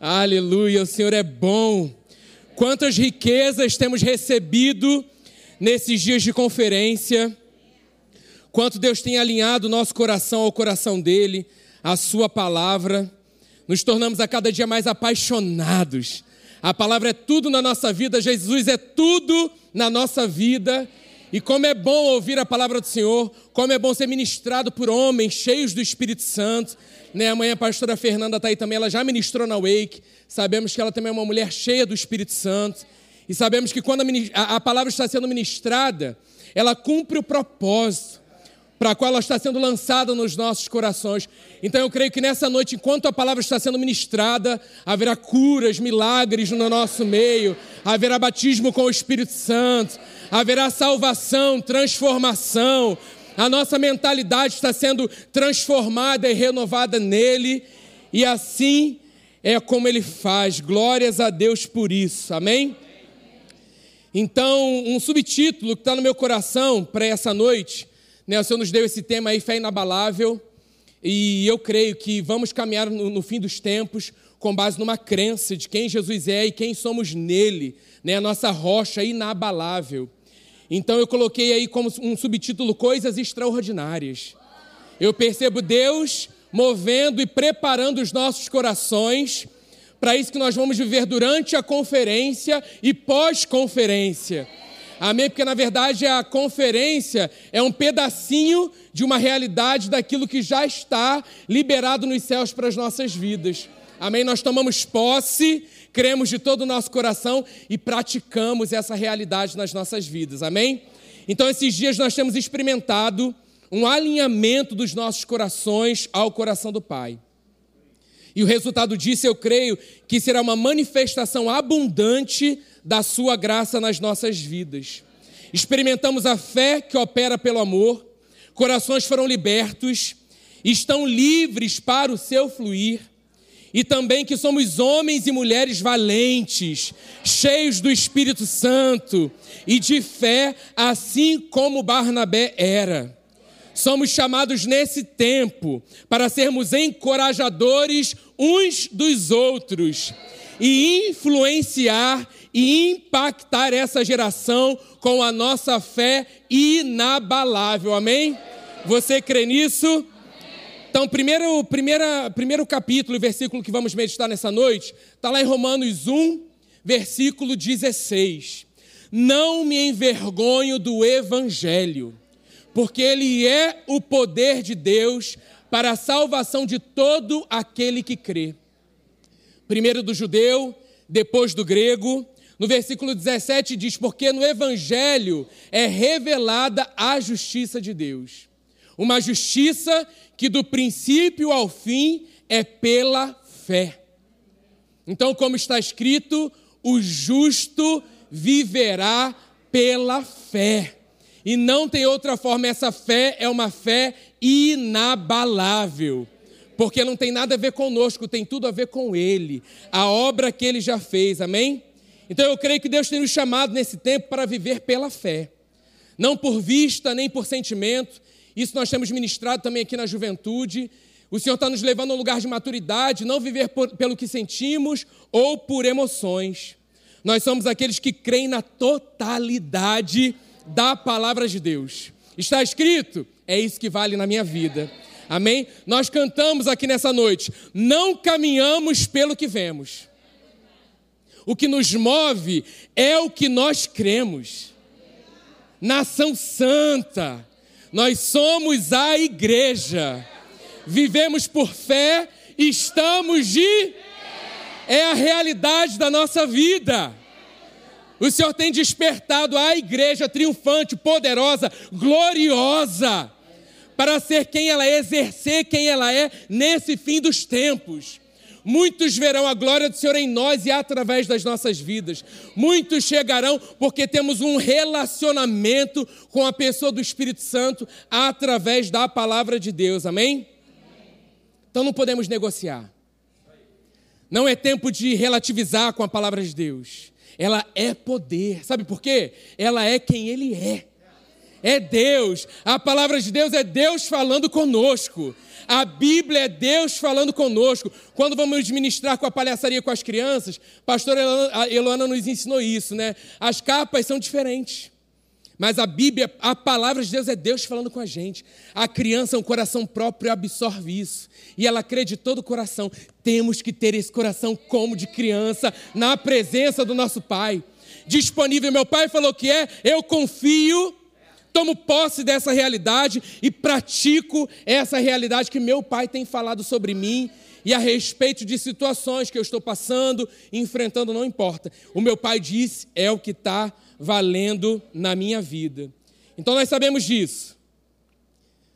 Aleluia, o Senhor é bom. Quantas riquezas temos recebido nesses dias de conferência. Quanto Deus tem alinhado o nosso coração ao coração dele, a sua palavra. Nos tornamos a cada dia mais apaixonados. A palavra é tudo na nossa vida, Jesus é tudo na nossa vida. E como é bom ouvir a palavra do Senhor, como é bom ser ministrado por homens cheios do Espírito Santo. Né? Amanhã a pastora Fernanda está aí também, ela já ministrou na Wake. Sabemos que ela também é uma mulher cheia do Espírito Santo. E sabemos que quando a, a palavra está sendo ministrada, ela cumpre o propósito para qual ela está sendo lançada nos nossos corações. Então eu creio que nessa noite, enquanto a palavra está sendo ministrada, haverá curas, milagres no nosso meio, haverá batismo com o Espírito Santo, haverá salvação, transformação. A nossa mentalidade está sendo transformada e renovada nele, e assim é como ele faz. Glórias a Deus por isso. Amém? Então, um subtítulo que está no meu coração para essa noite, né, o Senhor nos deu esse tema aí, fé inabalável, e eu creio que vamos caminhar no, no fim dos tempos com base numa crença de quem Jesus é e quem somos nele, né, a nossa rocha inabalável. Então eu coloquei aí como um subtítulo Coisas Extraordinárias. Eu percebo Deus movendo e preparando os nossos corações para isso que nós vamos viver durante a conferência e pós-conferência. Amém? Porque na verdade a conferência é um pedacinho de uma realidade daquilo que já está liberado nos céus para as nossas vidas. Amém? Nós tomamos posse, cremos de todo o nosso coração e praticamos essa realidade nas nossas vidas. Amém? Então, esses dias nós temos experimentado um alinhamento dos nossos corações ao coração do Pai. E o resultado disso, eu creio, que será uma manifestação abundante da Sua graça nas nossas vidas. Experimentamos a fé que opera pelo amor, corações foram libertos, estão livres para o seu fluir, e também que somos homens e mulheres valentes, cheios do Espírito Santo e de fé, assim como Barnabé era. Somos chamados nesse tempo para sermos encorajadores uns dos outros e influenciar e impactar essa geração com a nossa fé inabalável. Amém? Você crê nisso? Então, primeiro, primeira, primeiro capítulo, versículo que vamos meditar nessa noite, está lá em Romanos 1, versículo 16. Não me envergonho do Evangelho porque ele é o poder de Deus para a salvação de todo aquele que crê. Primeiro do judeu, depois do grego. No versículo 17 diz: Porque no Evangelho é revelada a justiça de Deus. Uma justiça que do princípio ao fim é pela fé. Então, como está escrito, o justo viverá pela fé. E não tem outra forma, essa fé é uma fé inabalável. Porque não tem nada a ver conosco, tem tudo a ver com Ele, a obra que Ele já fez, amém? Então eu creio que Deus tem nos chamado nesse tempo para viver pela fé, não por vista nem por sentimento. Isso nós temos ministrado também aqui na juventude. O Senhor está nos levando a um lugar de maturidade, não viver por, pelo que sentimos ou por emoções. Nós somos aqueles que creem na totalidade da palavra de Deus. Está escrito? É isso que vale na minha vida. Amém? Nós cantamos aqui nessa noite. Não caminhamos pelo que vemos. O que nos move é o que nós cremos. Nação santa. Nós somos a igreja. Vivemos por fé, estamos de. É a realidade da nossa vida. O Senhor tem despertado a igreja triunfante, poderosa, gloriosa, para ser quem ela é, exercer quem ela é nesse fim dos tempos. Muitos verão a glória do Senhor em nós e através das nossas vidas. Muitos chegarão porque temos um relacionamento com a pessoa do Espírito Santo através da palavra de Deus. Amém? Então não podemos negociar. Não é tempo de relativizar com a palavra de Deus. Ela é poder. Sabe por quê? Ela é quem Ele é. É Deus. A palavra de Deus é Deus falando conosco. A Bíblia é Deus falando conosco. Quando vamos ministrar com a palhaçaria com as crianças, pastor Eloana nos ensinou isso, né? As capas são diferentes. Mas a Bíblia, a palavra de Deus é Deus falando com a gente. A criança, um coração próprio, absorve isso. E ela crê de todo o coração. Temos que ter esse coração como de criança, na presença do nosso Pai. Disponível, meu Pai falou que é, eu confio, tomo posse dessa realidade e pratico essa realidade que meu Pai tem falado sobre mim e a respeito de situações que eu estou passando, enfrentando, não importa. O meu Pai disse, é o que está valendo na minha vida. Então nós sabemos disso.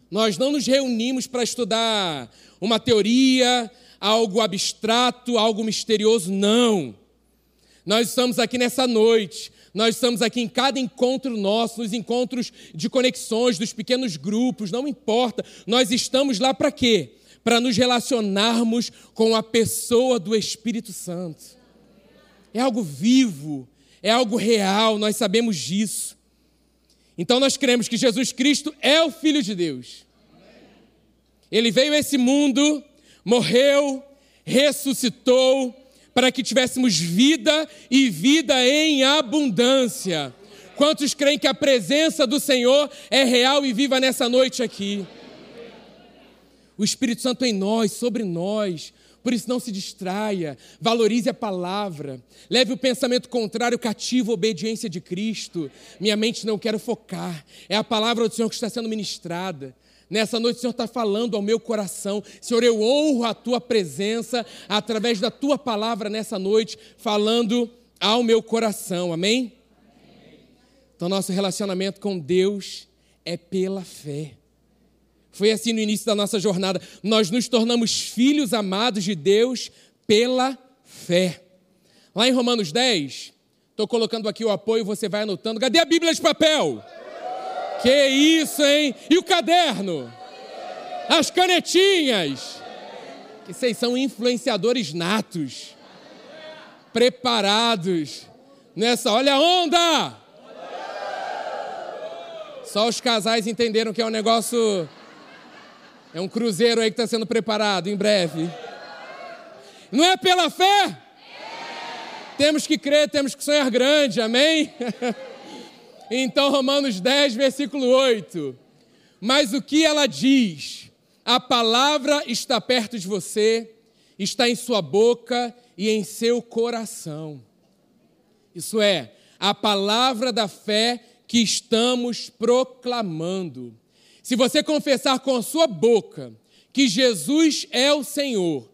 Nós não nos reunimos para estudar uma teoria, algo abstrato, algo misterioso, não. Nós estamos aqui nessa noite, nós estamos aqui em cada encontro nosso, nos encontros de conexões, dos pequenos grupos, não importa. Nós estamos lá para quê? Para nos relacionarmos com a pessoa do Espírito Santo. É algo vivo, é algo real, nós sabemos disso. Então nós cremos que Jesus Cristo é o Filho de Deus. Ele veio a esse mundo, morreu, ressuscitou, para que tivéssemos vida e vida em abundância. Quantos creem que a presença do Senhor é real e viva nessa noite aqui? O Espírito Santo em nós, sobre nós, por isso, não se distraia, valorize a palavra, leve o pensamento contrário cativo à obediência de Cristo. Minha mente não quero focar, é a palavra do Senhor que está sendo ministrada. Nessa noite o Senhor está falando ao meu coração. Senhor, eu honro a tua presença através da tua palavra nessa noite, falando ao meu coração. Amém? Amém. Então, nosso relacionamento com Deus é pela fé. Foi assim no início da nossa jornada. Nós nos tornamos filhos amados de Deus pela fé. Lá em Romanos 10, estou colocando aqui o apoio, você vai anotando. Cadê a Bíblia de papel? Que isso, hein? E o caderno? As canetinhas? Que vocês são influenciadores natos, preparados. Nessa, olha a onda! Só os casais entenderam que é um negócio é um cruzeiro aí que está sendo preparado em breve. Não é pela fé? É. Temos que crer, temos que sonhar grande, amém? então, Romanos 10, versículo 8. Mas o que ela diz? A palavra está perto de você, está em sua boca e em seu coração. Isso é, a palavra da fé que estamos proclamando. Se você confessar com a sua boca que Jesus é o Senhor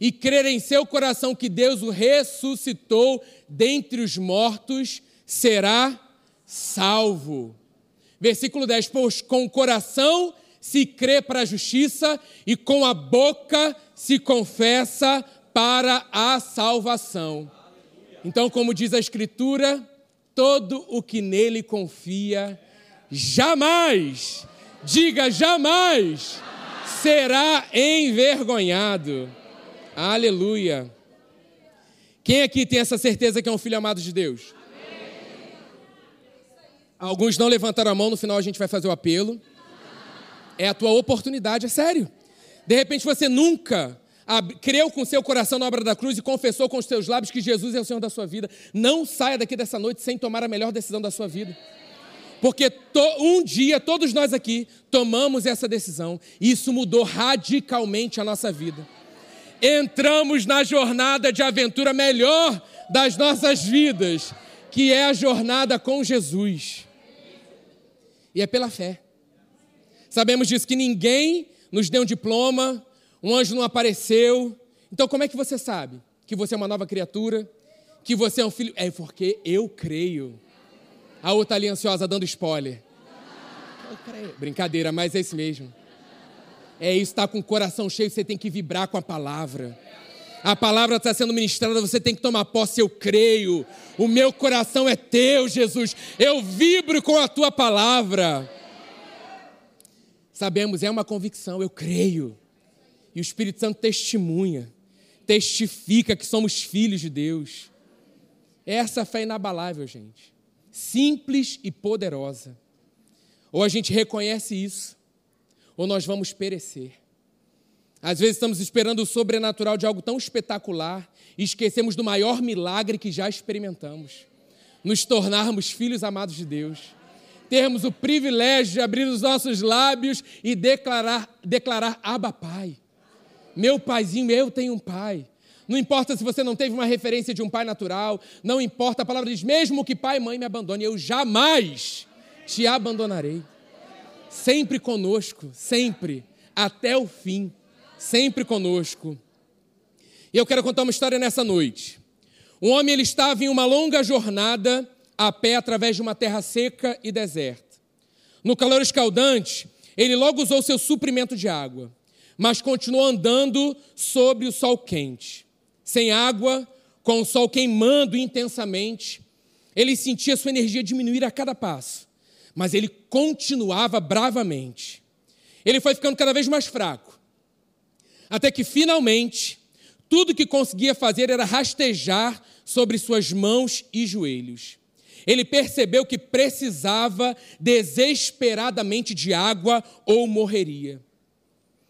e crer em seu coração que Deus o ressuscitou dentre os mortos, será salvo. Versículo 10: Pois com o coração se crê para a justiça e com a boca se confessa para a salvação. Então, como diz a Escritura, todo o que nele confia jamais Diga jamais será envergonhado. Aleluia. Quem aqui tem essa certeza que é um filho amado de Deus? Alguns não levantaram a mão, no final a gente vai fazer o apelo. É a tua oportunidade, é sério. De repente você nunca creu com seu coração na obra da cruz e confessou com os seus lábios que Jesus é o Senhor da sua vida. Não saia daqui dessa noite sem tomar a melhor decisão da sua vida. Porque to, um dia todos nós aqui tomamos essa decisão e isso mudou radicalmente a nossa vida. Entramos na jornada de aventura melhor das nossas vidas, que é a jornada com Jesus. E é pela fé. Sabemos disso que ninguém nos deu um diploma, um anjo não apareceu. Então, como é que você sabe que você é uma nova criatura? Que você é um filho? É porque eu creio. A outra ali ansiosa dando spoiler. Brincadeira, mas é isso mesmo. É isso, está com o coração cheio, você tem que vibrar com a palavra. A palavra está sendo ministrada, você tem que tomar posse. Eu creio, o meu coração é teu, Jesus. Eu vibro com a tua palavra. Sabemos, é uma convicção, eu creio. E o Espírito Santo testemunha, testifica que somos filhos de Deus. Essa fé é inabalável, gente simples e poderosa. Ou a gente reconhece isso, ou nós vamos perecer. Às vezes estamos esperando o sobrenatural de algo tão espetacular e esquecemos do maior milagre que já experimentamos: nos tornarmos filhos amados de Deus. Termos o privilégio de abrir os nossos lábios e declarar, declarar Abba Pai. Meu paizinho, eu tenho um pai. Não importa se você não teve uma referência de um pai natural, não importa, a palavra diz: mesmo que pai e mãe me abandonem, eu jamais te abandonarei. Sempre conosco, sempre, até o fim, sempre conosco. E eu quero contar uma história nessa noite. Um homem ele estava em uma longa jornada a pé através de uma terra seca e deserta. No calor escaldante, ele logo usou seu suprimento de água, mas continuou andando sobre o sol quente. Sem água, com o sol queimando intensamente, ele sentia sua energia diminuir a cada passo, mas ele continuava bravamente. Ele foi ficando cada vez mais fraco, até que finalmente, tudo que conseguia fazer era rastejar sobre suas mãos e joelhos. Ele percebeu que precisava desesperadamente de água ou morreria.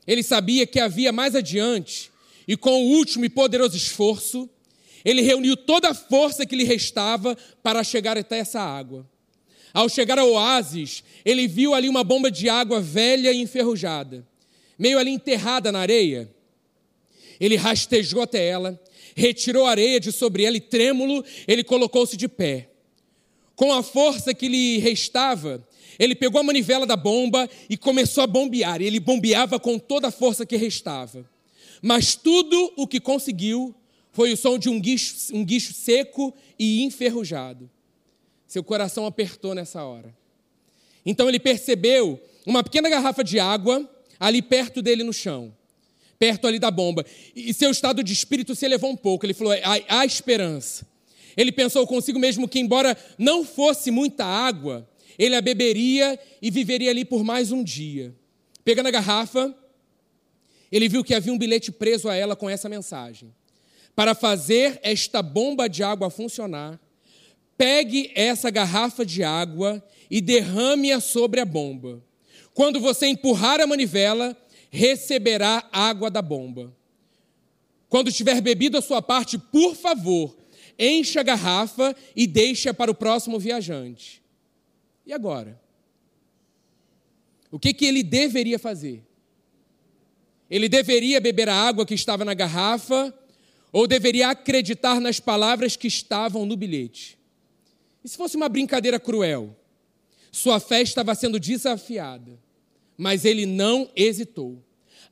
Ele sabia que havia mais adiante, e com o último e poderoso esforço, ele reuniu toda a força que lhe restava para chegar até essa água. Ao chegar ao oásis, ele viu ali uma bomba de água velha e enferrujada, meio ali enterrada na areia. Ele rastejou até ela, retirou a areia de sobre ela e, trêmulo, ele colocou-se de pé. Com a força que lhe restava, ele pegou a manivela da bomba e começou a bombear. Ele bombeava com toda a força que restava. Mas tudo o que conseguiu foi o som de um guicho, um guicho seco e enferrujado. Seu coração apertou nessa hora. Então ele percebeu uma pequena garrafa de água ali perto dele no chão, perto ali da bomba. E seu estado de espírito se elevou um pouco. Ele falou: há, há esperança. Ele pensou consigo mesmo que, embora não fosse muita água, ele a beberia e viveria ali por mais um dia. Pegando a garrafa, ele viu que havia um bilhete preso a ela com essa mensagem: Para fazer esta bomba de água funcionar, pegue essa garrafa de água e derrame-a sobre a bomba. Quando você empurrar a manivela, receberá água da bomba. Quando tiver bebido a sua parte, por favor, encha a garrafa e deixa para o próximo viajante. E agora? O que, que ele deveria fazer? Ele deveria beber a água que estava na garrafa ou deveria acreditar nas palavras que estavam no bilhete? E se fosse uma brincadeira cruel? Sua fé estava sendo desafiada, mas ele não hesitou.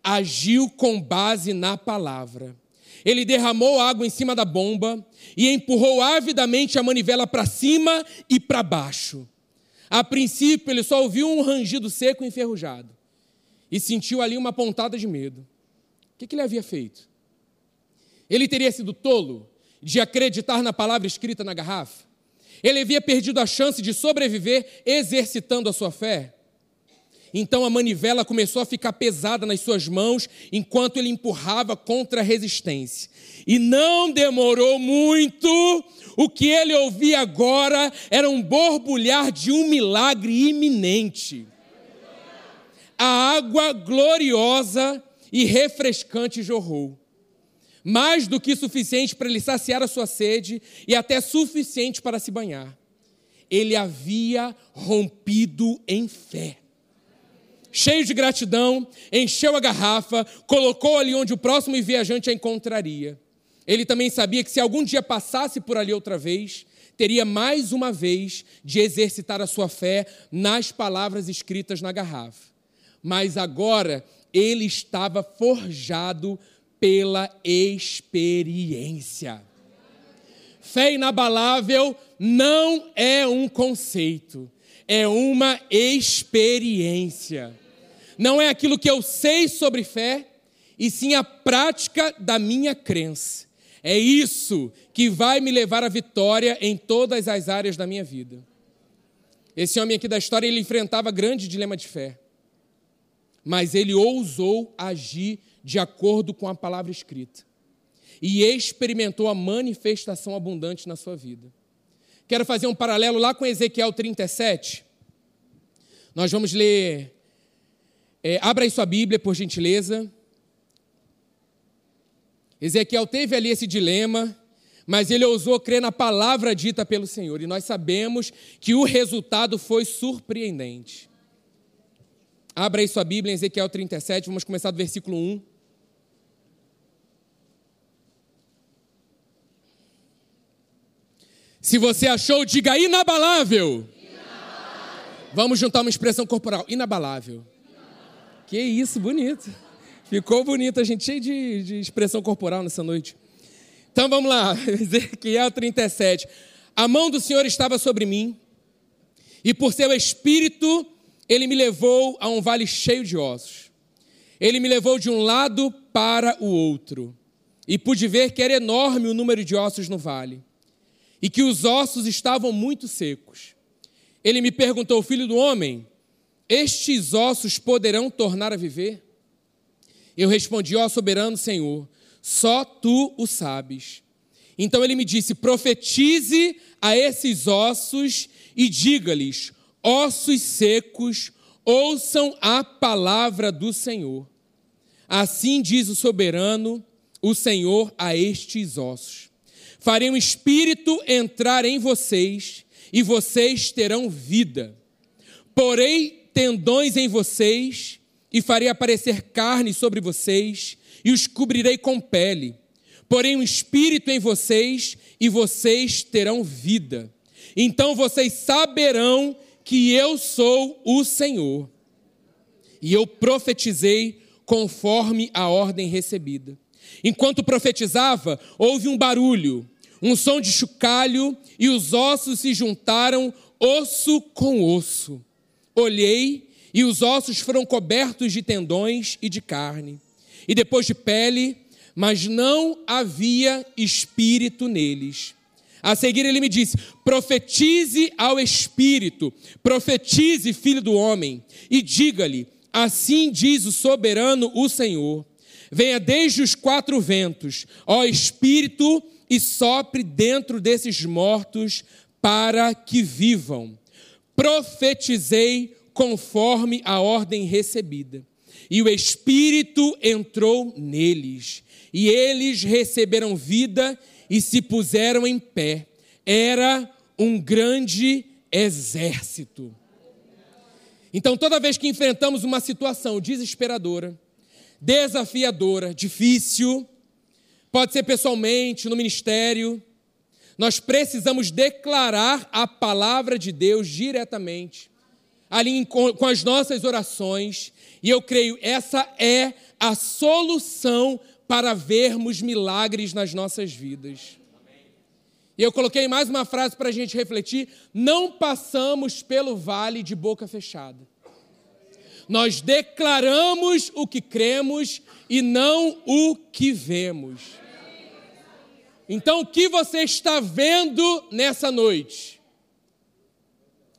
Agiu com base na palavra. Ele derramou água em cima da bomba e empurrou avidamente a manivela para cima e para baixo. A princípio, ele só ouviu um rangido seco e enferrujado e sentiu ali uma pontada de medo. O que, ele havia feito? Ele teria sido tolo de acreditar na palavra escrita na garrafa? Ele havia perdido a chance de sobreviver exercitando a sua fé? Então a manivela começou a ficar pesada nas suas mãos enquanto ele empurrava contra a resistência. E não demorou muito, o que ele ouvia agora era um borbulhar de um milagre iminente. A água gloriosa e refrescante jorrou. Mais do que suficiente para ele saciar a sua sede e até suficiente para se banhar. Ele havia rompido em fé cheio de gratidão, encheu a garrafa, colocou ali onde o próximo viajante a encontraria. Ele também sabia que se algum dia passasse por ali outra vez, teria mais uma vez de exercitar a sua fé nas palavras escritas na garrafa. Mas agora ele estava forjado pela experiência. Fé inabalável não é um conceito, é uma experiência não é aquilo que eu sei sobre fé, e sim a prática da minha crença. É isso que vai me levar à vitória em todas as áreas da minha vida. Esse homem aqui da história, ele enfrentava grande dilema de fé. Mas ele ousou agir de acordo com a palavra escrita. E experimentou a manifestação abundante na sua vida. Quero fazer um paralelo lá com Ezequiel 37. Nós vamos ler. É, abra aí sua Bíblia, por gentileza. Ezequiel teve ali esse dilema, mas ele ousou crer na palavra dita pelo Senhor. E nós sabemos que o resultado foi surpreendente. Abra aí sua Bíblia em Ezequiel 37, vamos começar do versículo 1. Se você achou, diga inabalável. inabalável. Vamos juntar uma expressão corporal: inabalável. Que isso, bonito. Ficou bonito, a gente cheio de, de expressão corporal nessa noite. Então vamos lá, Ezequiel 37. A mão do Senhor estava sobre mim, e por seu espírito ele me levou a um vale cheio de ossos. Ele me levou de um lado para o outro, e pude ver que era enorme o número de ossos no vale, e que os ossos estavam muito secos. Ele me perguntou, filho do homem, estes ossos poderão tornar a viver? Eu respondi, ó soberano Senhor, só tu o sabes. Então ele me disse: profetize a esses ossos e diga-lhes: ossos secos, ouçam a palavra do Senhor. Assim diz o soberano, o Senhor, a estes ossos: Farei um espírito entrar em vocês, e vocês terão vida. Porei tendões em vocês, e farei aparecer carne sobre vocês, e os cobrirei com pele. Porém, um espírito em vocês, e vocês terão vida. Então vocês saberão que eu sou o Senhor. E eu profetizei conforme a ordem recebida. Enquanto profetizava, houve um barulho, um som de chocalho, e os ossos se juntaram, osso com osso. Olhei, e os ossos foram cobertos de tendões e de carne e depois de pele, mas não havia espírito neles. A seguir ele me disse: profetize ao espírito, profetize, filho do homem, e diga-lhe: assim diz o soberano, o Senhor. Venha desde os quatro ventos, ó espírito, e sopre dentro desses mortos para que vivam. Profetizei conforme a ordem recebida e o Espírito entrou neles, e eles receberam vida e se puseram em pé. Era um grande exército. Então, toda vez que enfrentamos uma situação desesperadora, desafiadora, difícil, pode ser pessoalmente, no ministério, nós precisamos declarar a palavra de Deus diretamente, ali com as nossas orações, e eu creio, essa é a solução para vermos milagres nas nossas vidas. E eu coloquei mais uma frase para a gente refletir: não passamos pelo vale de boca fechada. Nós declaramos o que cremos e não o que vemos. Então, o que você está vendo nessa noite?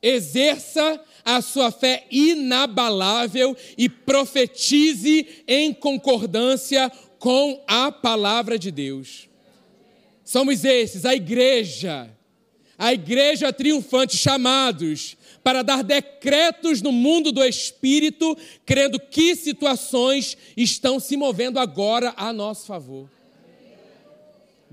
Exerça a sua fé inabalável e profetize em concordância com a palavra de Deus. Somos esses, a igreja, a igreja triunfante, chamados para dar decretos no mundo do espírito, crendo que situações estão se movendo agora a nosso favor.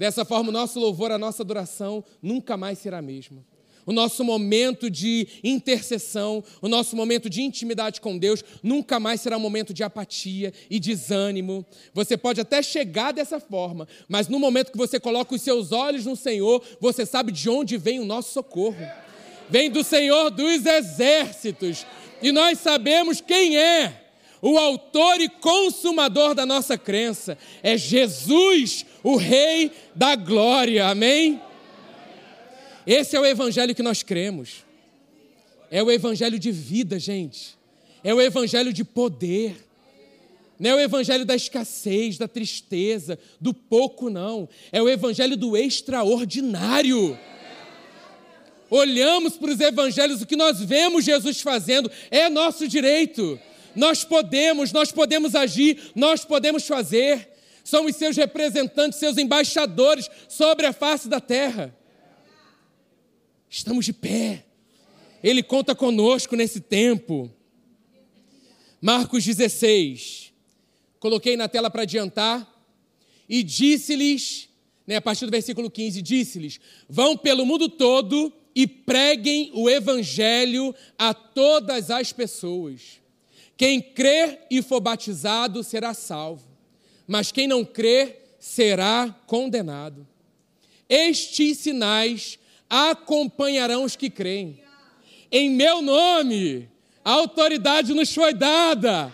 Dessa forma, o nosso louvor, a nossa adoração nunca mais será a mesma o nosso momento de intercessão, o nosso momento de intimidade com Deus, nunca mais será um momento de apatia e desânimo. Você pode até chegar dessa forma, mas no momento que você coloca os seus olhos no Senhor, você sabe de onde vem o nosso socorro. Vem do Senhor dos exércitos. E nós sabemos quem é o autor e consumador da nossa crença. É Jesus, o Rei da glória. Amém? Esse é o evangelho que nós cremos. É o evangelho de vida, gente. É o evangelho de poder. Não é o evangelho da escassez, da tristeza, do pouco, não. É o evangelho do extraordinário. Olhamos para os evangelhos, o que nós vemos Jesus fazendo é nosso direito. Nós podemos, nós podemos agir, nós podemos fazer. Somos seus representantes, seus embaixadores sobre a face da terra. Estamos de pé. Ele conta conosco nesse tempo. Marcos 16. Coloquei na tela para adiantar. E disse-lhes, né, a partir do versículo 15, disse-lhes: Vão pelo mundo todo e preguem o evangelho a todas as pessoas. Quem crer e for batizado será salvo, mas quem não crer será condenado. Estes sinais acompanharão os que creem. Em meu nome, a autoridade nos foi dada.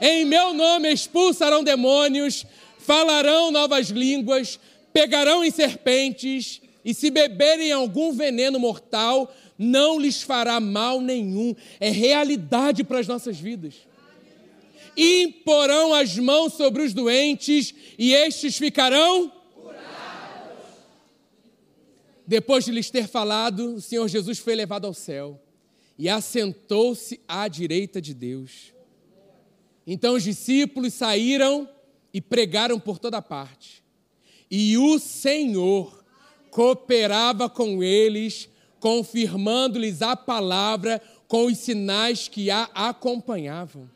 Em meu nome expulsarão demônios, falarão novas línguas, pegarão em serpentes, e se beberem algum veneno mortal, não lhes fará mal nenhum. É realidade para as nossas vidas. Imporão as mãos sobre os doentes e estes ficarão Depois de lhes ter falado, o Senhor Jesus foi levado ao céu e assentou-se à direita de Deus. Então os discípulos saíram e pregaram por toda parte. E o Senhor cooperava com eles, confirmando-lhes a palavra com os sinais que a acompanhavam.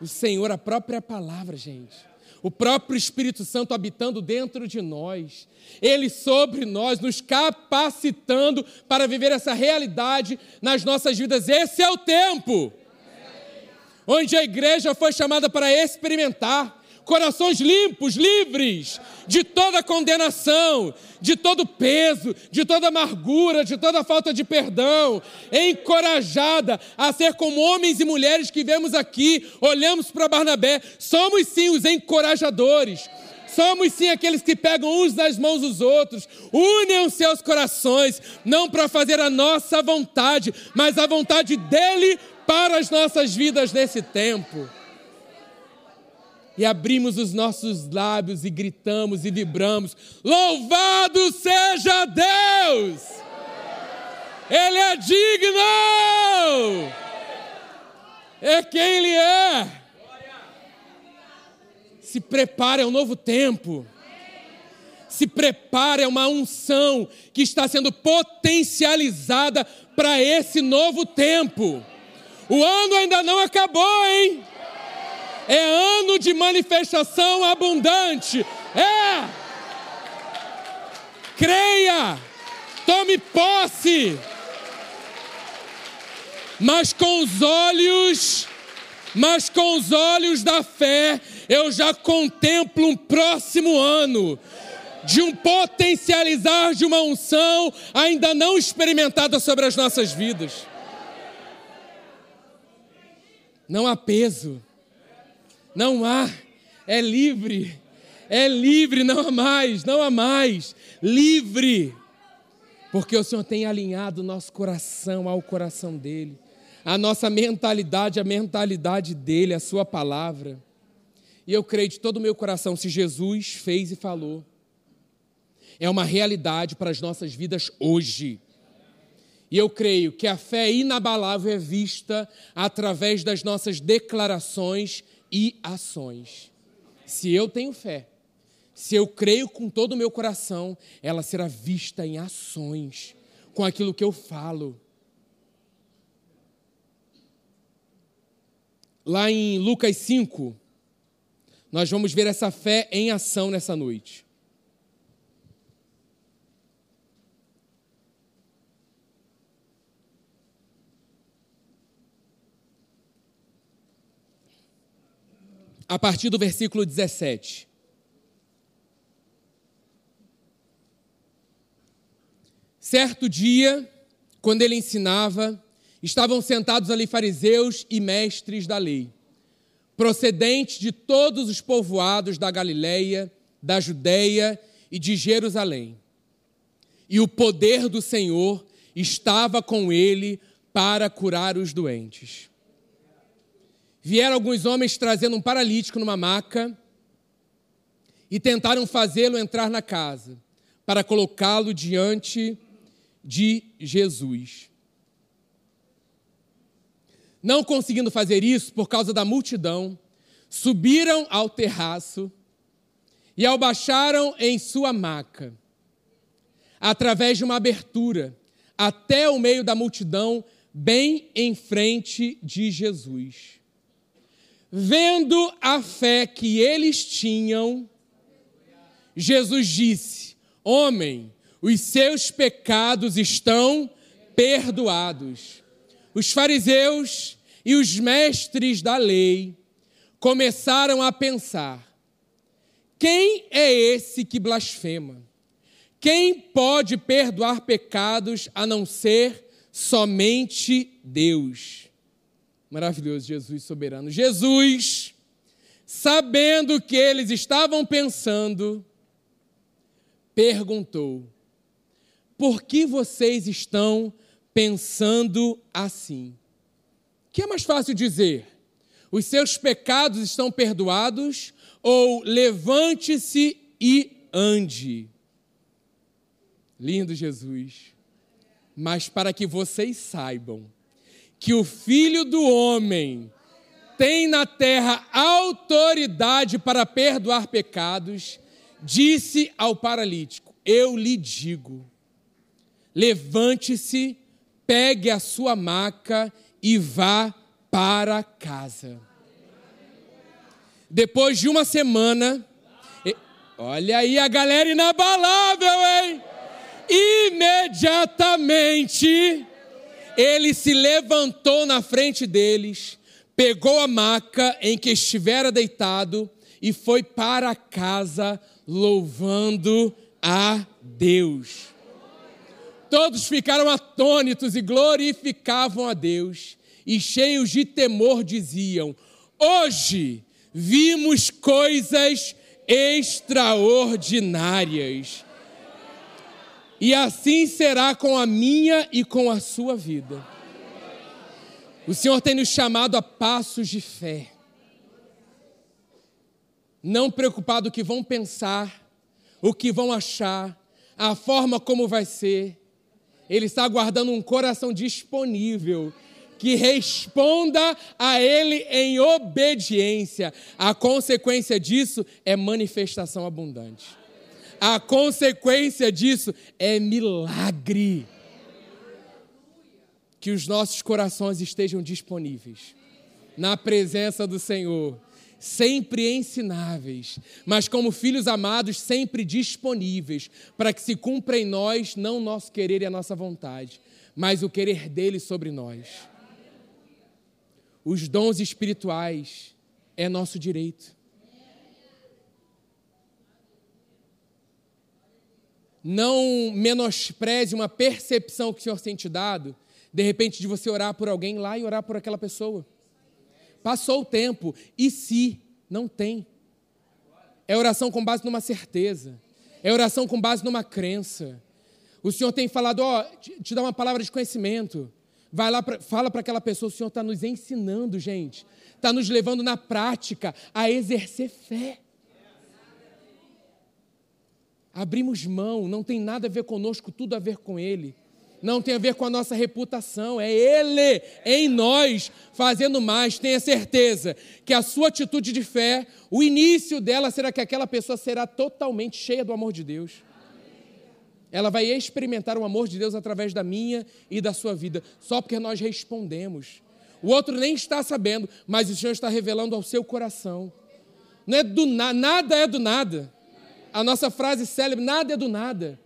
O Senhor, a própria palavra, gente o próprio Espírito Santo habitando dentro de nós, Ele sobre nós, nos capacitando para viver essa realidade nas nossas vidas. Esse é o tempo onde a igreja foi chamada para experimentar corações limpos, livres de toda condenação, de todo peso, de toda amargura, de toda falta de perdão, encorajada a ser como homens e mulheres que vemos aqui, olhamos para Barnabé, somos sim os encorajadores. Somos sim aqueles que pegam uns nas mãos dos outros, unem os seus corações, não para fazer a nossa vontade, mas a vontade dele para as nossas vidas nesse tempo e abrimos os nossos lábios e gritamos e vibramos: Louvado seja Deus! Ele é digno! É quem Ele é. Se prepare, é um novo tempo. Se prepare, é uma unção que está sendo potencializada para esse novo tempo. O ano ainda não acabou, hein? É ano de manifestação abundante. É. Creia. Tome posse. Mas com os olhos, mas com os olhos da fé, eu já contemplo um próximo ano de um potencializar de uma unção ainda não experimentada sobre as nossas vidas. Não há peso não há, é livre, é livre, não há mais, não há mais, livre, porque o Senhor tem alinhado o nosso coração ao coração dEle, a nossa mentalidade, a mentalidade dEle, a Sua palavra. E eu creio de todo o meu coração, se Jesus fez e falou, é uma realidade para as nossas vidas hoje. E eu creio que a fé inabalável é vista através das nossas declarações e ações. Se eu tenho fé, se eu creio com todo o meu coração, ela será vista em ações, com aquilo que eu falo. Lá em Lucas 5, nós vamos ver essa fé em ação nessa noite. A partir do versículo 17. Certo dia, quando ele ensinava, estavam sentados ali fariseus e mestres da lei, procedentes de todos os povoados da Galileia, da Judéia e de Jerusalém. E o poder do Senhor estava com ele para curar os doentes. Vieram alguns homens trazendo um paralítico numa maca e tentaram fazê-lo entrar na casa para colocá-lo diante de Jesus. Não conseguindo fazer isso por causa da multidão, subiram ao terraço e ao baixaram em sua maca, através de uma abertura, até o meio da multidão, bem em frente de Jesus. Vendo a fé que eles tinham, Jesus disse: Homem, os seus pecados estão perdoados. Os fariseus e os mestres da lei começaram a pensar: quem é esse que blasfema? Quem pode perdoar pecados a não ser somente Deus? Maravilhoso, Jesus soberano. Jesus, sabendo o que eles estavam pensando, perguntou: Por que vocês estão pensando assim? O que é mais fácil dizer? Os seus pecados estão perdoados ou levante-se e ande? Lindo Jesus. Mas para que vocês saibam que o Filho do Homem tem na terra autoridade para perdoar pecados, disse ao paralítico: Eu lhe digo, levante-se, pegue a sua maca e vá para casa. Depois de uma semana, olha aí a galera inabalável, hein? Imediatamente, ele se levantou na frente deles, pegou a maca em que estivera deitado e foi para casa louvando a Deus. Todos ficaram atônitos e glorificavam a Deus, e cheios de temor diziam: Hoje vimos coisas extraordinárias. E assim será com a minha e com a sua vida. O Senhor tem nos chamado a passos de fé. Não preocupado o que vão pensar, o que vão achar, a forma como vai ser. Ele está guardando um coração disponível que responda a Ele em obediência. A consequência disso é manifestação abundante. A consequência disso é milagre. Que os nossos corações estejam disponíveis na presença do Senhor, sempre ensináveis, mas como filhos amados, sempre disponíveis, para que se cumpra em nós não o nosso querer e a nossa vontade, mas o querer dele sobre nós. Os dons espirituais é nosso direito. Não menospreze uma percepção que o Senhor tem te dado, de repente, de você orar por alguém lá e orar por aquela pessoa. Passou o tempo, e se não tem? É oração com base numa certeza, é oração com base numa crença. O Senhor tem falado, ó, te, te dá uma palavra de conhecimento. Vai lá, pra, fala para aquela pessoa, o Senhor está nos ensinando, gente. Está nos levando na prática a exercer fé. Abrimos mão, não tem nada a ver conosco, tudo a ver com Ele. Não tem a ver com a nossa reputação, é Ele em nós fazendo mais. Tenha certeza que a sua atitude de fé, o início dela será que aquela pessoa será totalmente cheia do amor de Deus ela vai experimentar o amor de Deus através da minha e da sua vida, só porque nós respondemos. O outro nem está sabendo, mas o Senhor está revelando ao seu coração. Não é do na, nada é do nada. A nossa frase célebre, nada é do nada.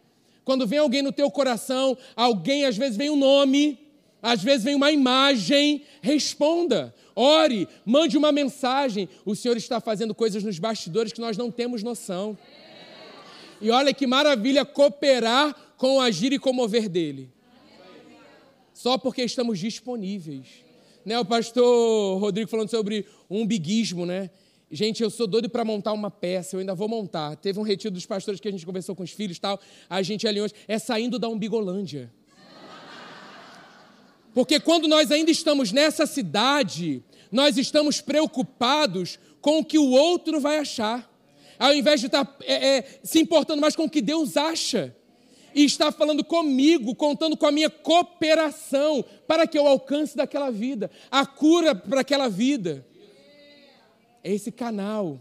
Quando vem alguém no teu coração, alguém às vezes vem um nome, às vezes vem uma imagem, responda, ore, mande uma mensagem. O Senhor está fazendo coisas nos bastidores que nós não temos noção. E olha que maravilha cooperar com o agir e comover dele. Só porque estamos disponíveis. Né, o pastor Rodrigo falando sobre um umbiguismo, né? Gente, eu sou doido para montar uma peça, eu ainda vou montar. Teve um retiro dos pastores que a gente conversou com os filhos e tal. A gente ali hoje é saindo da umbigolândia. Porque quando nós ainda estamos nessa cidade, nós estamos preocupados com o que o outro vai achar ao invés de estar é, é, se importando mais com o que Deus acha, e está falando comigo, contando com a minha cooperação para que eu alcance daquela vida, a cura para aquela vida. É esse canal.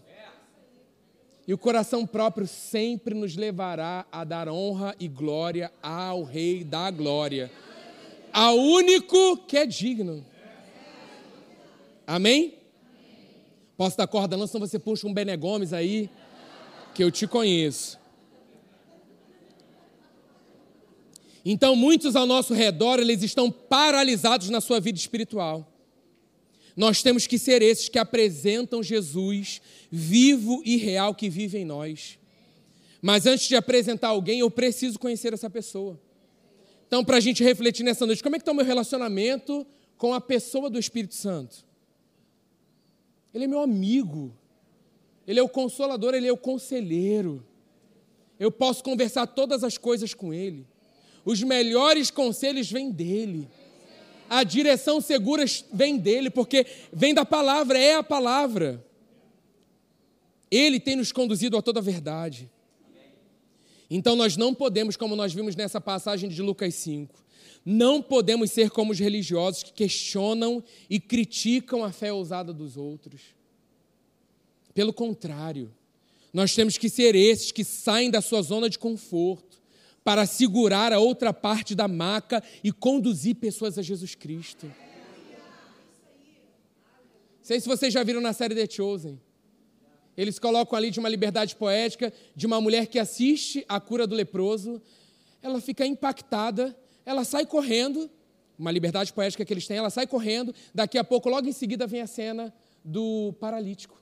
E o coração próprio sempre nos levará a dar honra e glória ao Rei da Glória, ao único que é digno. Amém? Posso dar corda não, senão você puxa um Bené Gomes aí, que eu te conheço. Então, muitos ao nosso redor, eles estão paralisados na sua vida espiritual. Nós temos que ser esses que apresentam Jesus vivo e real que vive em nós. Mas antes de apresentar alguém, eu preciso conhecer essa pessoa. Então, para a gente refletir nessa noite, como é que está o meu relacionamento com a pessoa do Espírito Santo? Ele é meu amigo. Ele é o consolador, ele é o conselheiro. Eu posso conversar todas as coisas com ele. Os melhores conselhos vêm dele. A direção segura vem dele, porque vem da palavra, é a palavra. Ele tem nos conduzido a toda a verdade. Então nós não podemos, como nós vimos nessa passagem de Lucas 5, não podemos ser como os religiosos que questionam e criticam a fé ousada dos outros. Pelo contrário, nós temos que ser esses que saem da sua zona de conforto para segurar a outra parte da maca e conduzir pessoas a Jesus Cristo. Sei se vocês já viram na série The Chosen. Eles colocam ali de uma liberdade poética de uma mulher que assiste a cura do leproso. Ela fica impactada ela sai correndo, uma liberdade poética que eles têm, ela sai correndo, daqui a pouco, logo em seguida, vem a cena do paralítico.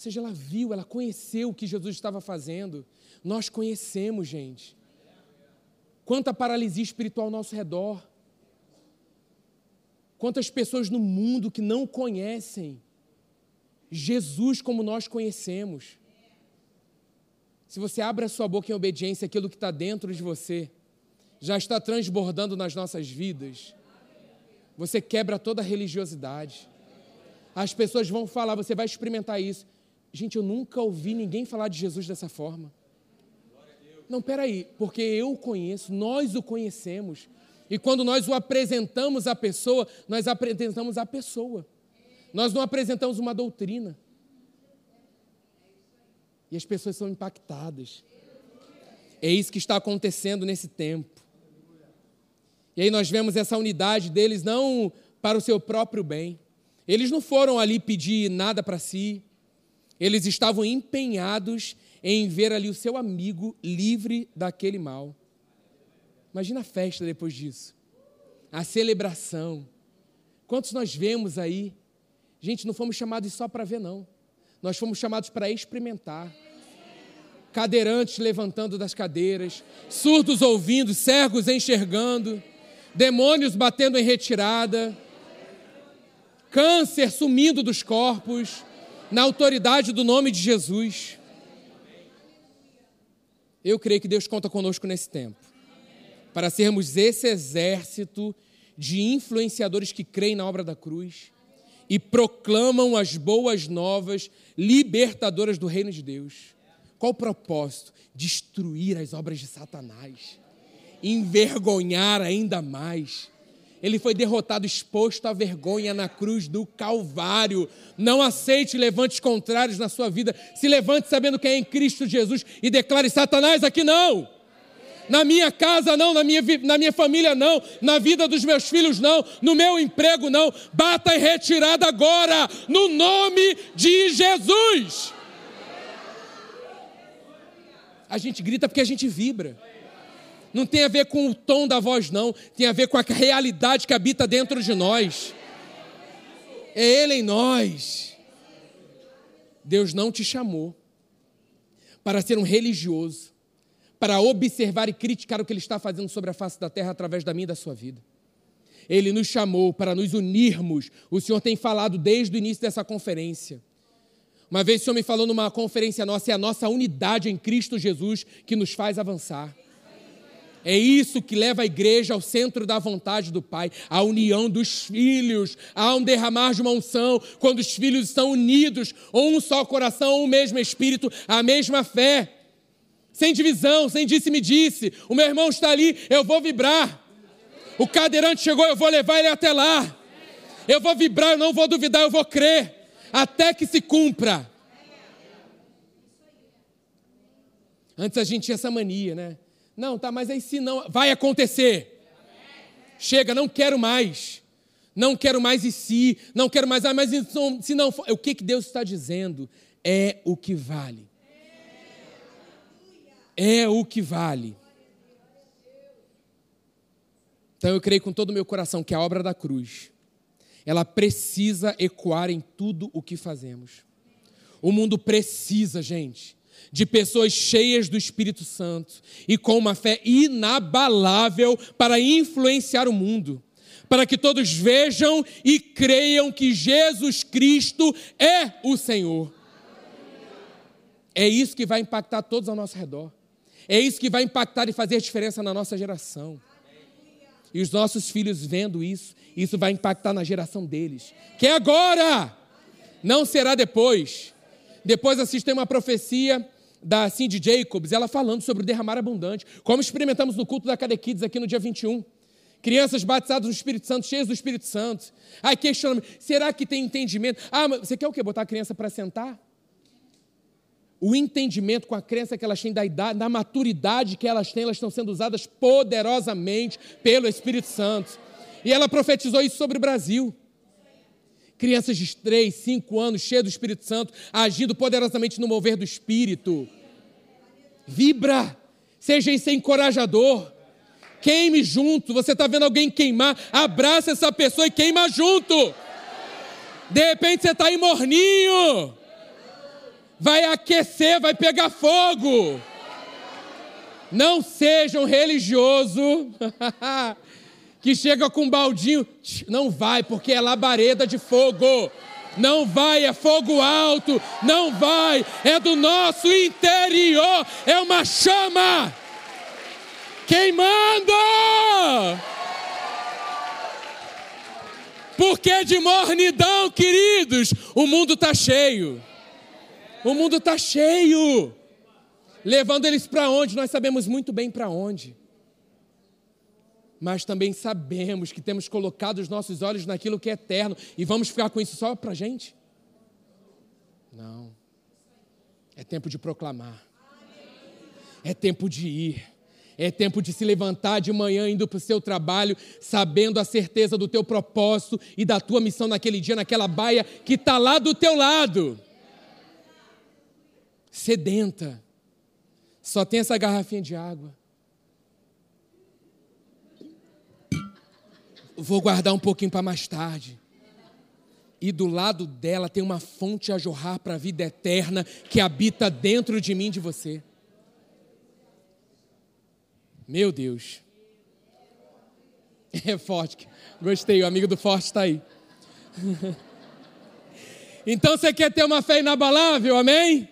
Seja, ela viu, ela conheceu o que Jesus estava fazendo. Nós conhecemos, gente. Quanta paralisia espiritual ao nosso redor. Quantas pessoas no mundo que não conhecem Jesus como nós conhecemos. Se você abre a sua boca em obediência àquilo que está dentro de você, já está transbordando nas nossas vidas, você quebra toda religiosidade. As pessoas vão falar, você vai experimentar isso. Gente, eu nunca ouvi ninguém falar de Jesus dessa forma. Não, peraí, porque eu conheço, nós o conhecemos. E quando nós o apresentamos à pessoa, nós apresentamos a pessoa. Nós não apresentamos uma doutrina. E as pessoas são impactadas. É isso que está acontecendo nesse tempo. E aí nós vemos essa unidade deles não para o seu próprio bem. Eles não foram ali pedir nada para si. Eles estavam empenhados em ver ali o seu amigo livre daquele mal. Imagina a festa depois disso. A celebração. Quantos nós vemos aí? Gente, não fomos chamados só para ver, não. Nós fomos chamados para experimentar. Cadeirantes levantando das cadeiras, surdos ouvindo, cegos enxergando demônios batendo em retirada, câncer sumindo dos corpos, na autoridade do nome de Jesus. Eu creio que Deus conta conosco nesse tempo, para sermos esse exército de influenciadores que creem na obra da cruz e proclamam as boas novas libertadoras do reino de Deus. Qual o propósito? Destruir as obras de Satanás envergonhar ainda mais. Ele foi derrotado, exposto à vergonha na cruz do Calvário. Não aceite levantes contrários na sua vida. Se levante sabendo que é em Cristo Jesus e declare: Satanás, aqui não. Na minha casa não, na minha, na minha família não, na vida dos meus filhos não, no meu emprego não. Bata em retirada agora, no nome de Jesus. A gente grita porque a gente vibra. Não tem a ver com o tom da voz, não. Tem a ver com a realidade que habita dentro de nós. É Ele em nós. Deus não te chamou para ser um religioso, para observar e criticar o que Ele está fazendo sobre a face da terra através da minha e da sua vida. Ele nos chamou para nos unirmos. O Senhor tem falado desde o início dessa conferência. Uma vez o Senhor me falou numa conferência nossa, é a nossa unidade em Cristo Jesus que nos faz avançar. É isso que leva a igreja ao centro da vontade do Pai, a união dos filhos. Há um derramar de uma unção quando os filhos estão unidos, um só coração, um mesmo espírito, a mesma fé. Sem divisão, sem disse-me-disse. O meu irmão está ali, eu vou vibrar. O cadeirante chegou, eu vou levar ele até lá. Eu vou vibrar, eu não vou duvidar, eu vou crer. Até que se cumpra. Antes a gente tinha essa mania, né? Não, tá, mas aí se não. Vai acontecer. Chega, não quero mais. Não quero mais e se. Não quero mais. Ah, mas se não for. O que, que Deus está dizendo? É o que vale. É o que vale. Então eu creio com todo o meu coração que a obra da cruz, ela precisa ecoar em tudo o que fazemos. O mundo precisa, gente, de pessoas cheias do Espírito Santo e com uma fé inabalável para influenciar o mundo, para que todos vejam e creiam que Jesus Cristo é o Senhor. É isso que vai impactar todos ao nosso redor. É isso que vai impactar e fazer diferença na nossa geração. E os nossos filhos vendo isso, isso vai impactar na geração deles. Que é agora! Não será depois. Depois assistem uma profecia da Cindy Jacobs, ela falando sobre o derramar abundante, como experimentamos no culto da Cadequides aqui no dia 21. Crianças batizadas no Espírito Santo, cheias do Espírito Santo. Aí questionando, será que tem entendimento? Ah, mas você quer o quê? Botar a criança para sentar? O entendimento com a crença que elas têm da idade, da maturidade que elas têm, elas estão sendo usadas poderosamente pelo Espírito Santo. E ela profetizou isso sobre o Brasil. Crianças de 3, 5 anos, cheias do Espírito Santo, agindo poderosamente no mover do Espírito. Vibra, seja esse encorajador. Queime junto. Você está vendo alguém queimar, abraça essa pessoa e queima junto. De repente você está aí morninho. Vai aquecer, vai pegar fogo. Não seja um religioso que chega com um baldinho, não vai, porque é labareda de fogo. Não vai, é fogo alto. Não vai, é do nosso interior. É uma chama queimando. Porque de mornidão, queridos, o mundo está cheio. O mundo está cheio. Levando eles para onde? Nós sabemos muito bem para onde mas também sabemos que temos colocado os nossos olhos naquilo que é eterno e vamos ficar com isso só para a gente? Não. É tempo de proclamar. É tempo de ir. É tempo de se levantar de manhã indo para o seu trabalho, sabendo a certeza do teu propósito e da tua missão naquele dia, naquela baia que está lá do teu lado. Sedenta. Só tem essa garrafinha de água. Vou guardar um pouquinho para mais tarde. E do lado dela tem uma fonte a jorrar para a vida eterna que habita dentro de mim de você. Meu Deus. É forte. Gostei, o amigo do forte está aí. Então você quer ter uma fé inabalável, amém?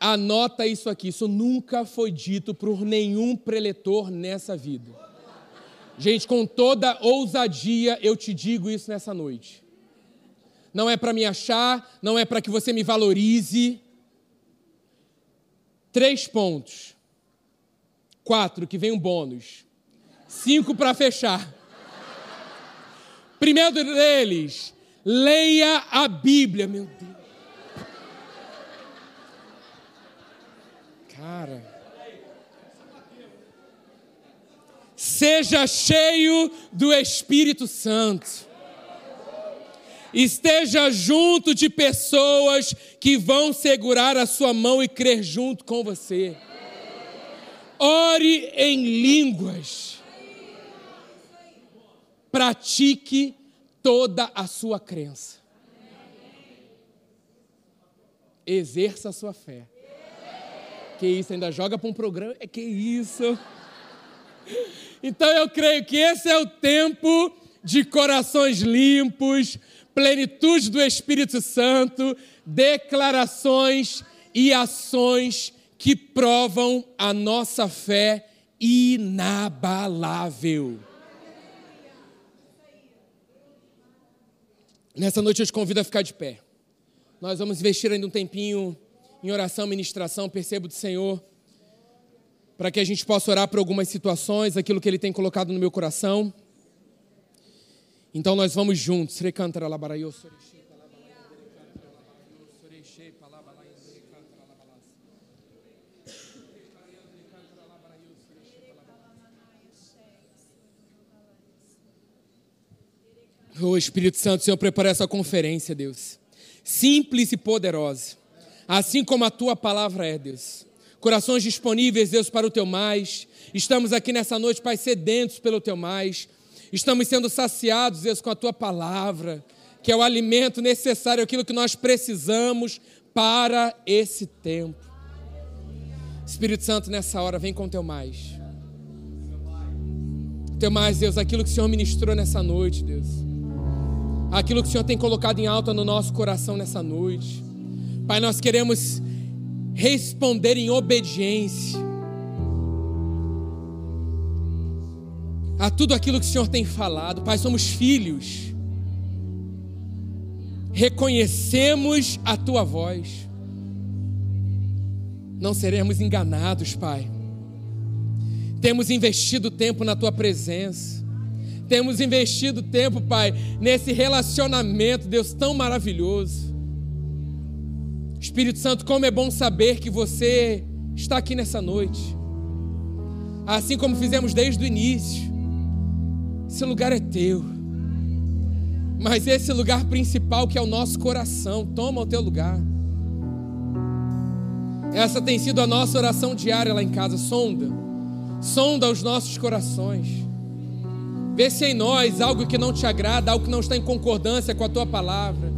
Anota isso aqui, isso nunca foi dito por nenhum preletor nessa vida. Gente, com toda ousadia eu te digo isso nessa noite. Não é para me achar, não é para que você me valorize. Três pontos. Quatro, que vem um bônus. Cinco para fechar. Primeiro deles, leia a Bíblia, meu Deus. Cara. Seja cheio do Espírito Santo. Esteja junto de pessoas que vão segurar a sua mão e crer junto com você. Ore em línguas. Pratique toda a sua crença. Exerça a sua fé. Que isso, ainda joga para um programa? É que isso. Então eu creio que esse é o tempo de corações limpos, plenitude do Espírito Santo, declarações e ações que provam a nossa fé inabalável. Nessa noite eu te convido a ficar de pé. Nós vamos investir ainda um tempinho em oração, ministração, percebo do Senhor para que a gente possa orar por algumas situações, aquilo que ele tem colocado no meu coração. Então nós vamos juntos. O Espírito Santo, Senhor, prepara essa conferência, Deus. Simples e poderosa. Assim como a tua palavra é, Deus. Corações disponíveis, Deus, para o teu mais. Estamos aqui nessa noite, Pai, sedentos pelo teu mais. Estamos sendo saciados, Deus, com a tua palavra, que é o alimento necessário, aquilo que nós precisamos para esse tempo. Espírito Santo, nessa hora, vem com o teu mais. Teu mais, Deus, aquilo que o Senhor ministrou nessa noite, Deus aquilo que o Senhor tem colocado em alta no nosso coração nessa noite. Pai, nós queremos responder em obediência a tudo aquilo que o Senhor tem falado. Pai, somos filhos. Reconhecemos a tua voz. Não seremos enganados, Pai. Temos investido tempo na tua presença. Temos investido tempo, Pai, nesse relacionamento, Deus, tão maravilhoso. Espírito Santo, como é bom saber que você está aqui nessa noite. Assim como fizemos desde o início. Esse lugar é teu. Mas esse lugar principal que é o nosso coração, toma o teu lugar. Essa tem sido a nossa oração diária lá em casa. Sonda. Sonda os nossos corações. Vê se em nós algo que não te agrada, algo que não está em concordância com a tua palavra.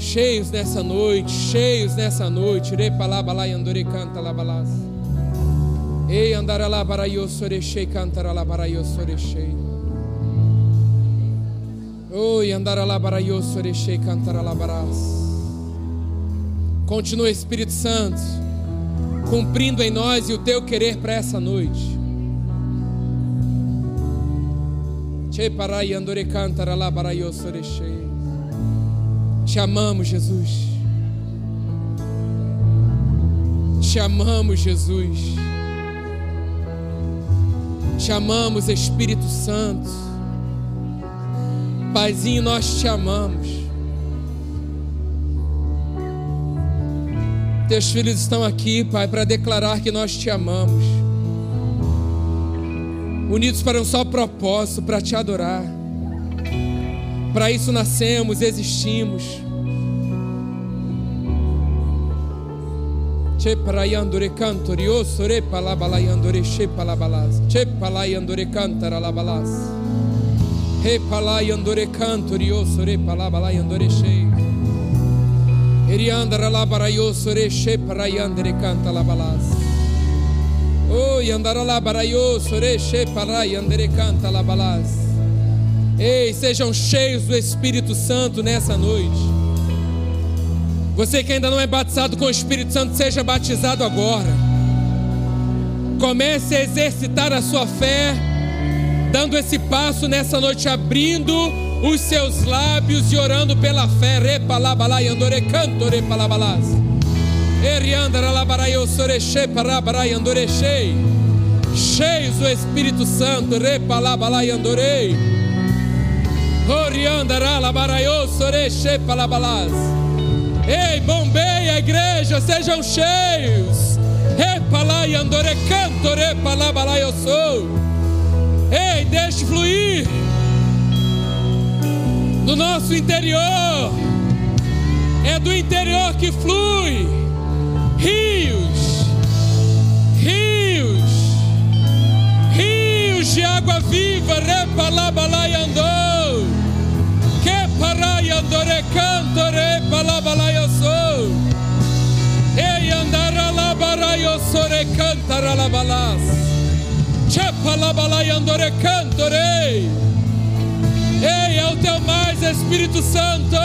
Cheios nessa noite, cheios nessa noite. Re palabala e andore canta. Ei lá baraio sorechei cantara lá baraio sorechei. Oi andara lá baraio sorechei cantara lá baras. Continua Espírito Santo cumprindo em nós e o teu querer para essa noite. Te amamos, Jesus. Te amamos, Jesus. Te amamos, Espírito Santo. Paizinho, nós te amamos. Teus filhos estão aqui, Pai, para declarar que nós te amamos unidos para um só propósito, para te adorar. Para isso nascemos, existimos. Che parayandore cantori o sore palabalayandore che palabalas. Che palayandore cantara labalas. He palayandore cantori o sore palabalayandore che. Eriandara labarayo sore che parayandere canta labalas. Oi, andará lá, baraio, soreche, parai, andere canta lá, balás. Ei, sejam cheios do Espírito Santo nessa noite. Você que ainda não é batizado com o Espírito Santo, seja batizado agora. Comece a exercitar a sua fé, dando esse passo nessa noite, abrindo os seus lábios e orando pela fé. Repalabalai, andore canto, repalabalás. Cheios do Espírito Santo, repalabalai andorei. Ei, bombeia a igreja, sejam cheios. Repalai andore canto, repalabalai eu sou. Ei, deixe fluir do nosso interior. É do interior que flui rios, rios, rios de água viva, repalabalai andou, que parai andore canto, repalabalai eu sou, ei andara labarai eu sore cantara labalas, chepalabalai andore canto, rei, ei, é o teu mais Espírito Santo.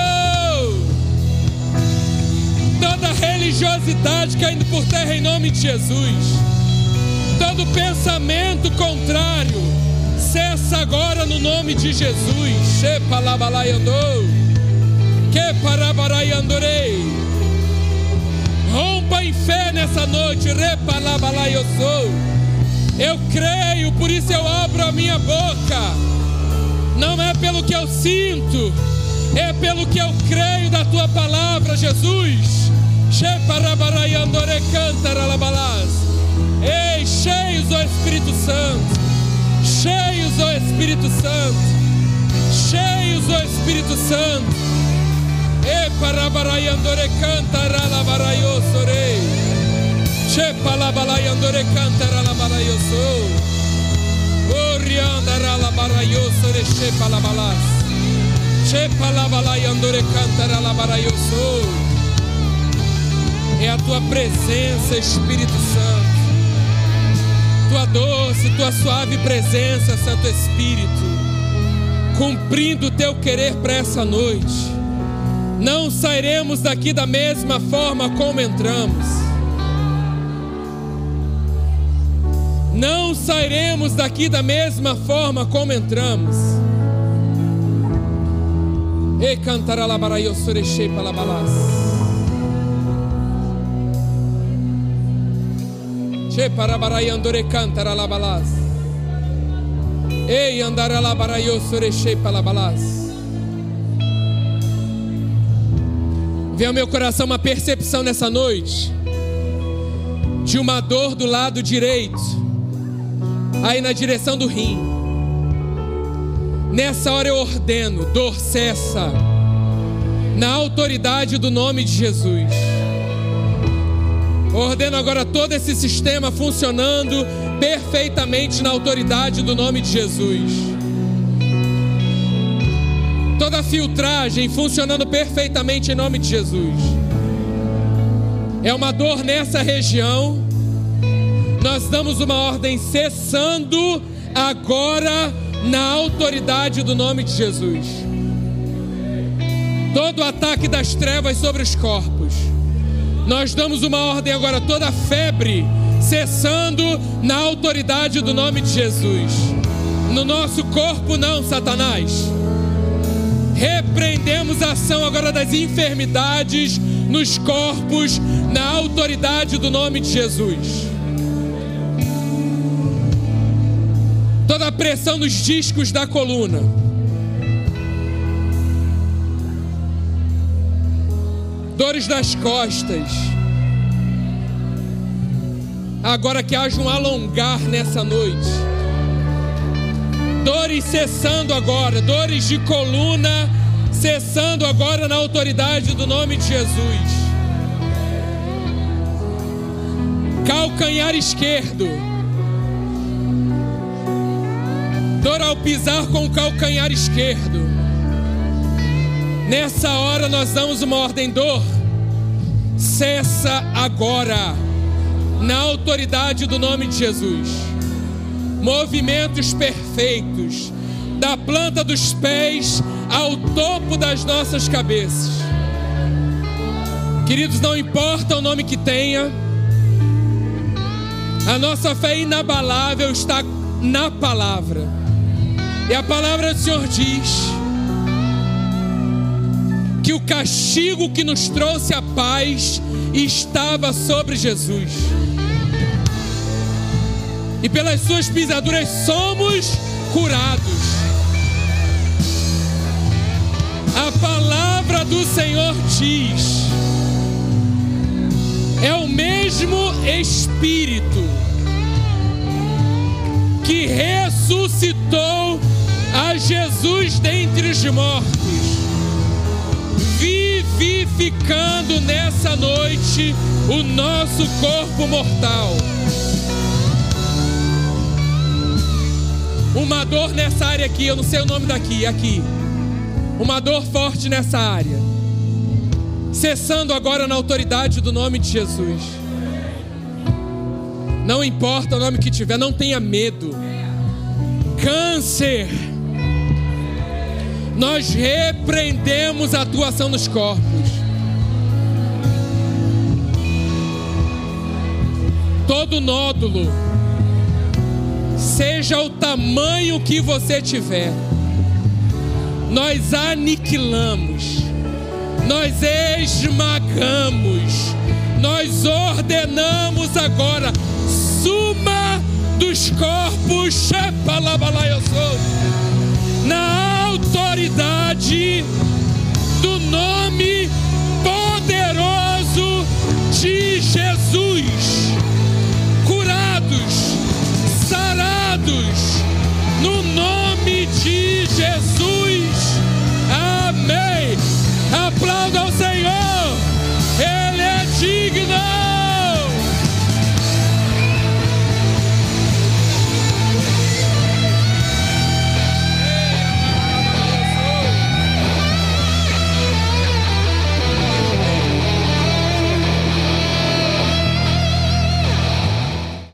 Toda religiosidade caindo por terra em nome de Jesus. Todo pensamento contrário cessa agora no nome de Jesus. Que parabarai andorei. Rompa em fé nessa noite. Repalabalai eu sou. Eu creio, por isso eu abro a minha boca. Não é pelo que eu sinto, é pelo que eu creio da tua palavra, Jesus. Ei, cheios do Espírito Santo, cheios do Espírito Santo, cheios do Espírito Santo. E parabaraiandore cantara la baraiosore. Che palabalaiandore cantara la baraioso. Oriandara la baraiosore che palabalas. Che palabalaiandore cantara la baraioso. É a tua presença, Espírito Santo. Tua doce, tua suave presença, Santo Espírito. Cumprindo o teu querer para essa noite. Não sairemos daqui da mesma forma como entramos. Não sairemos daqui da mesma forma como entramos. E cantará la baraio surechei palabalas. Che parabarai andore cantara la balas. Ei. Vem ao meu coração uma percepção nessa noite de uma dor do lado direito, aí na direção do rim. Nessa hora eu ordeno, dor cessa, na autoridade do nome de Jesus. Ordeno agora todo esse sistema funcionando perfeitamente na autoridade do nome de Jesus. Toda filtragem funcionando perfeitamente em nome de Jesus. É uma dor nessa região. Nós damos uma ordem cessando agora na autoridade do nome de Jesus. Todo ataque das trevas sobre os corpos nós damos uma ordem agora, toda febre cessando na autoridade do nome de Jesus. No nosso corpo, não, Satanás. Repreendemos a ação agora das enfermidades nos corpos, na autoridade do nome de Jesus. Toda a pressão nos discos da coluna dores das costas. Agora que haja um alongar nessa noite. Dores cessando agora, dores de coluna cessando agora na autoridade do nome de Jesus. Calcanhar esquerdo. Dor ao pisar com o calcanhar esquerdo Nessa hora nós damos uma ordem dor. Cessa agora. Na autoridade do nome de Jesus. Movimentos perfeitos. Da planta dos pés ao topo das nossas cabeças. Queridos, não importa o nome que tenha. A nossa fé inabalável está na palavra. E a palavra do Senhor diz: que o castigo que nos trouxe a paz estava sobre Jesus. E pelas suas pisaduras somos curados. A palavra do Senhor diz: é o mesmo Espírito que ressuscitou a Jesus dentre os mortos vivificando nessa noite o nosso corpo mortal. Uma dor nessa área aqui, eu não sei o nome daqui, aqui. Uma dor forte nessa área. Cessando agora na autoridade do nome de Jesus. Não importa o nome que tiver, não tenha medo. Câncer nós repreendemos a atuação nos corpos. todo nódulo, seja o tamanho que você tiver, nós aniquilamos, nós esmagamos, nós ordenamos agora, suma dos corpos, na autoridade do nome poderoso de Jesus. Jesus. Amém. Aplauda o Senhor.